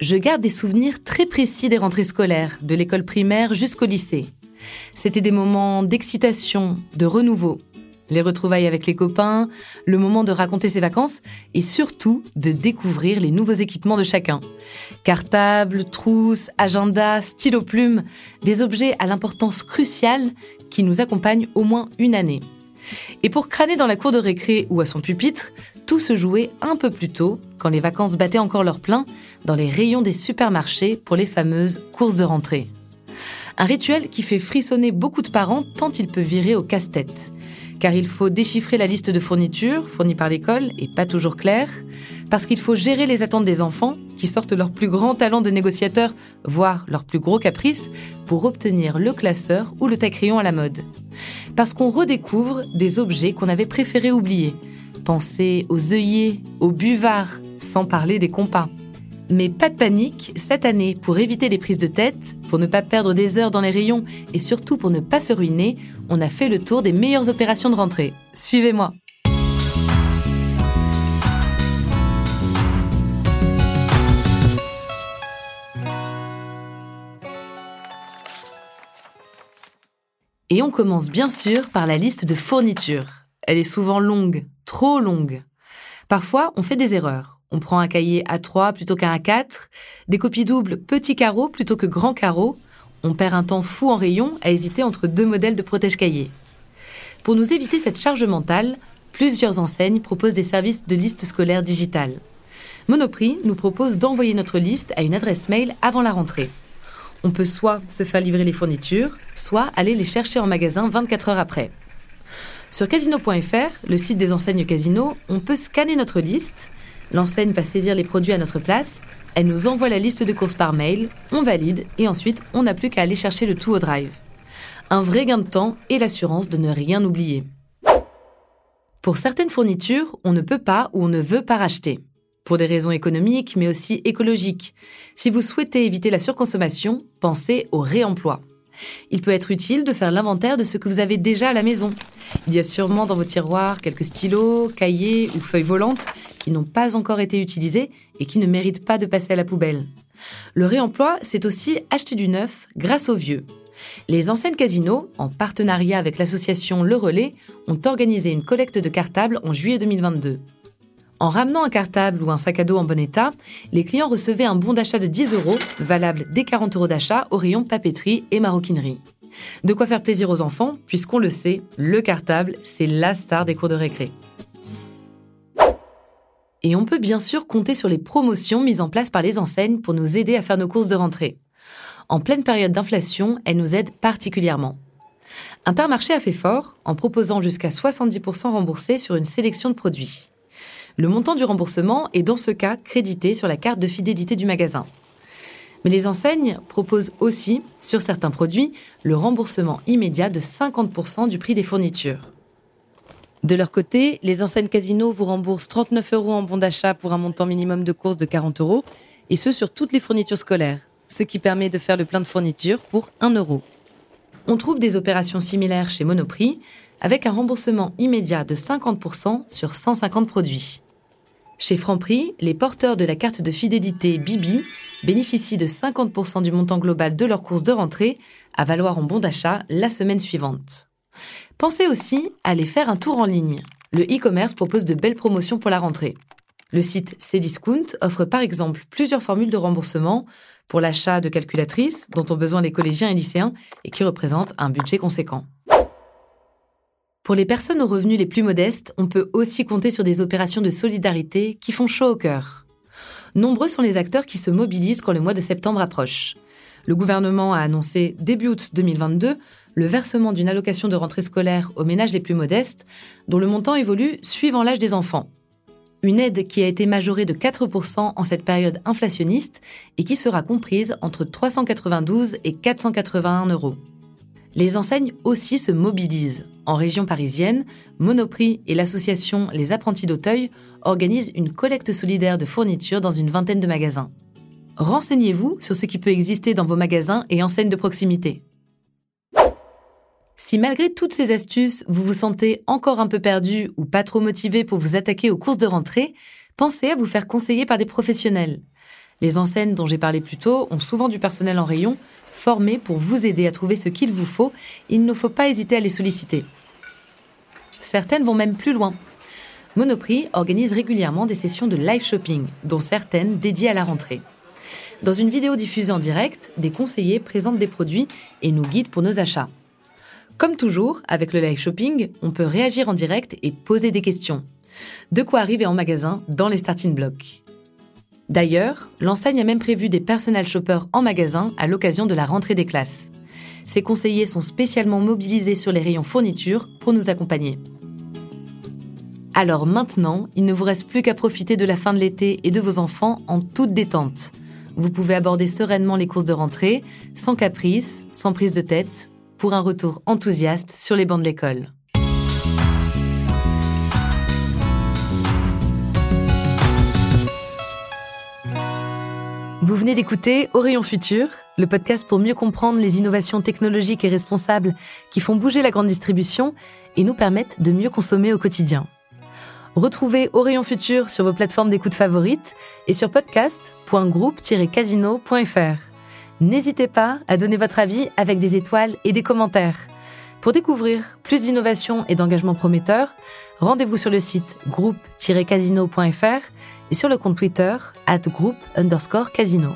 Je garde des souvenirs très précis des rentrées scolaires, de l'école primaire jusqu'au lycée. C'était des moments d'excitation, de renouveau, les retrouvailles avec les copains, le moment de raconter ses vacances et surtout de découvrir les nouveaux équipements de chacun. Cartable, trousse, agenda, stylo plume, des objets à l'importance cruciale qui nous accompagnent au moins une année. Et pour crâner dans la cour de récré ou à son pupitre, tout se jouait un peu plus tôt, quand les vacances battaient encore leur plein, dans les rayons des supermarchés pour les fameuses courses de rentrée. Un rituel qui fait frissonner beaucoup de parents tant il peut virer au casse-tête car il faut déchiffrer la liste de fournitures fournies par l'école et pas toujours claire, parce qu'il faut gérer les attentes des enfants qui sortent leur plus grand talent de négociateur, voire leur plus gros caprice, pour obtenir le classeur ou le taille-crayon à la mode. Parce qu'on redécouvre des objets qu'on avait préféré oublier. Pensez aux œillets, aux buvards, sans parler des compas. Mais pas de panique, cette année, pour éviter les prises de tête, pour ne pas perdre des heures dans les rayons et surtout pour ne pas se ruiner, on a fait le tour des meilleures opérations de rentrée. Suivez-moi. Et on commence bien sûr par la liste de fournitures. Elle est souvent longue, trop longue. Parfois, on fait des erreurs. On prend un cahier A3 plutôt qu'un A4, des copies doubles petits carreaux plutôt que grands carreaux. On perd un temps fou en rayon à hésiter entre deux modèles de protège-cahiers. Pour nous éviter cette charge mentale, plusieurs enseignes proposent des services de liste scolaire digitale. Monoprix nous propose d'envoyer notre liste à une adresse mail avant la rentrée. On peut soit se faire livrer les fournitures, soit aller les chercher en magasin 24 heures après. Sur casino.fr, le site des enseignes Casino, on peut scanner notre liste L'enseigne va saisir les produits à notre place, elle nous envoie la liste de courses par mail, on valide et ensuite on n'a plus qu'à aller chercher le tout au drive. Un vrai gain de temps et l'assurance de ne rien oublier. Pour certaines fournitures, on ne peut pas ou on ne veut pas racheter. Pour des raisons économiques mais aussi écologiques. Si vous souhaitez éviter la surconsommation, pensez au réemploi. Il peut être utile de faire l'inventaire de ce que vous avez déjà à la maison. Il y a sûrement dans vos tiroirs quelques stylos, cahiers ou feuilles volantes qui n'ont pas encore été utilisés et qui ne méritent pas de passer à la poubelle. Le réemploi, c'est aussi acheter du neuf grâce au vieux. Les enseignes Casino, en partenariat avec l'association Le Relais, ont organisé une collecte de cartables en juillet 2022. En ramenant un cartable ou un sac à dos en bon état, les clients recevaient un bon d'achat de 10 euros, valable dès 40 euros d'achat au rayon papeterie et maroquinerie. De quoi faire plaisir aux enfants, puisqu'on le sait, le cartable, c'est la star des cours de récré. Et on peut bien sûr compter sur les promotions mises en place par les enseignes pour nous aider à faire nos courses de rentrée. En pleine période d'inflation, elles nous aident particulièrement. Intermarché a fait fort en proposant jusqu'à 70% remboursés sur une sélection de produits. Le montant du remboursement est dans ce cas crédité sur la carte de fidélité du magasin. Mais les enseignes proposent aussi, sur certains produits, le remboursement immédiat de 50% du prix des fournitures. De leur côté, les enseignes Casino vous remboursent 39 euros en bon d'achat pour un montant minimum de course de 40 euros, et ce sur toutes les fournitures scolaires, ce qui permet de faire le plein de fournitures pour 1 euro. On trouve des opérations similaires chez Monoprix, avec un remboursement immédiat de 50% sur 150 produits. Chez Franprix, les porteurs de la carte de fidélité Bibi bénéficient de 50% du montant global de leur course de rentrée à valoir en bon d'achat la semaine suivante. Pensez aussi à aller faire un tour en ligne. Le e-commerce propose de belles promotions pour la rentrée. Le site Cdiscount offre par exemple plusieurs formules de remboursement pour l'achat de calculatrices dont ont besoin les collégiens et lycéens et qui représentent un budget conséquent. Pour les personnes aux revenus les plus modestes, on peut aussi compter sur des opérations de solidarité qui font chaud au cœur. Nombreux sont les acteurs qui se mobilisent quand le mois de septembre approche. Le gouvernement a annoncé début août 2022 le versement d'une allocation de rentrée scolaire aux ménages les plus modestes, dont le montant évolue suivant l'âge des enfants. Une aide qui a été majorée de 4% en cette période inflationniste et qui sera comprise entre 392 et 481 euros. Les enseignes aussi se mobilisent. En région parisienne, Monoprix et l'association Les Apprentis d'Auteuil organisent une collecte solidaire de fournitures dans une vingtaine de magasins. Renseignez-vous sur ce qui peut exister dans vos magasins et enseignes de proximité. Si malgré toutes ces astuces, vous vous sentez encore un peu perdu ou pas trop motivé pour vous attaquer aux courses de rentrée, pensez à vous faire conseiller par des professionnels. Les enseignes dont j'ai parlé plus tôt ont souvent du personnel en rayon formé pour vous aider à trouver ce qu'il vous faut. Il ne faut pas hésiter à les solliciter. Certaines vont même plus loin. Monoprix organise régulièrement des sessions de live shopping, dont certaines dédiées à la rentrée. Dans une vidéo diffusée en direct, des conseillers présentent des produits et nous guident pour nos achats. Comme toujours, avec le live shopping, on peut réagir en direct et poser des questions. De quoi arriver en magasin dans les starting blocks. D'ailleurs, l'enseigne a même prévu des personal shoppers en magasin à l'occasion de la rentrée des classes. Ces conseillers sont spécialement mobilisés sur les rayons fournitures pour nous accompagner. Alors maintenant, il ne vous reste plus qu'à profiter de la fin de l'été et de vos enfants en toute détente. Vous pouvez aborder sereinement les courses de rentrée, sans caprice, sans prise de tête, pour un retour enthousiaste sur les bancs de l'école. Vous venez d'écouter Rayon Futur, le podcast pour mieux comprendre les innovations technologiques et responsables qui font bouger la grande distribution et nous permettent de mieux consommer au quotidien. Retrouvez Rayon Futur sur vos plateformes d'écoute favorites et sur podcast.groupe-casino.fr. N'hésitez pas à donner votre avis avec des étoiles et des commentaires. Pour découvrir plus d'innovations et d'engagements prometteurs, rendez-vous sur le site groupe-casino.fr et sur le compte Twitter at groupe underscore casino.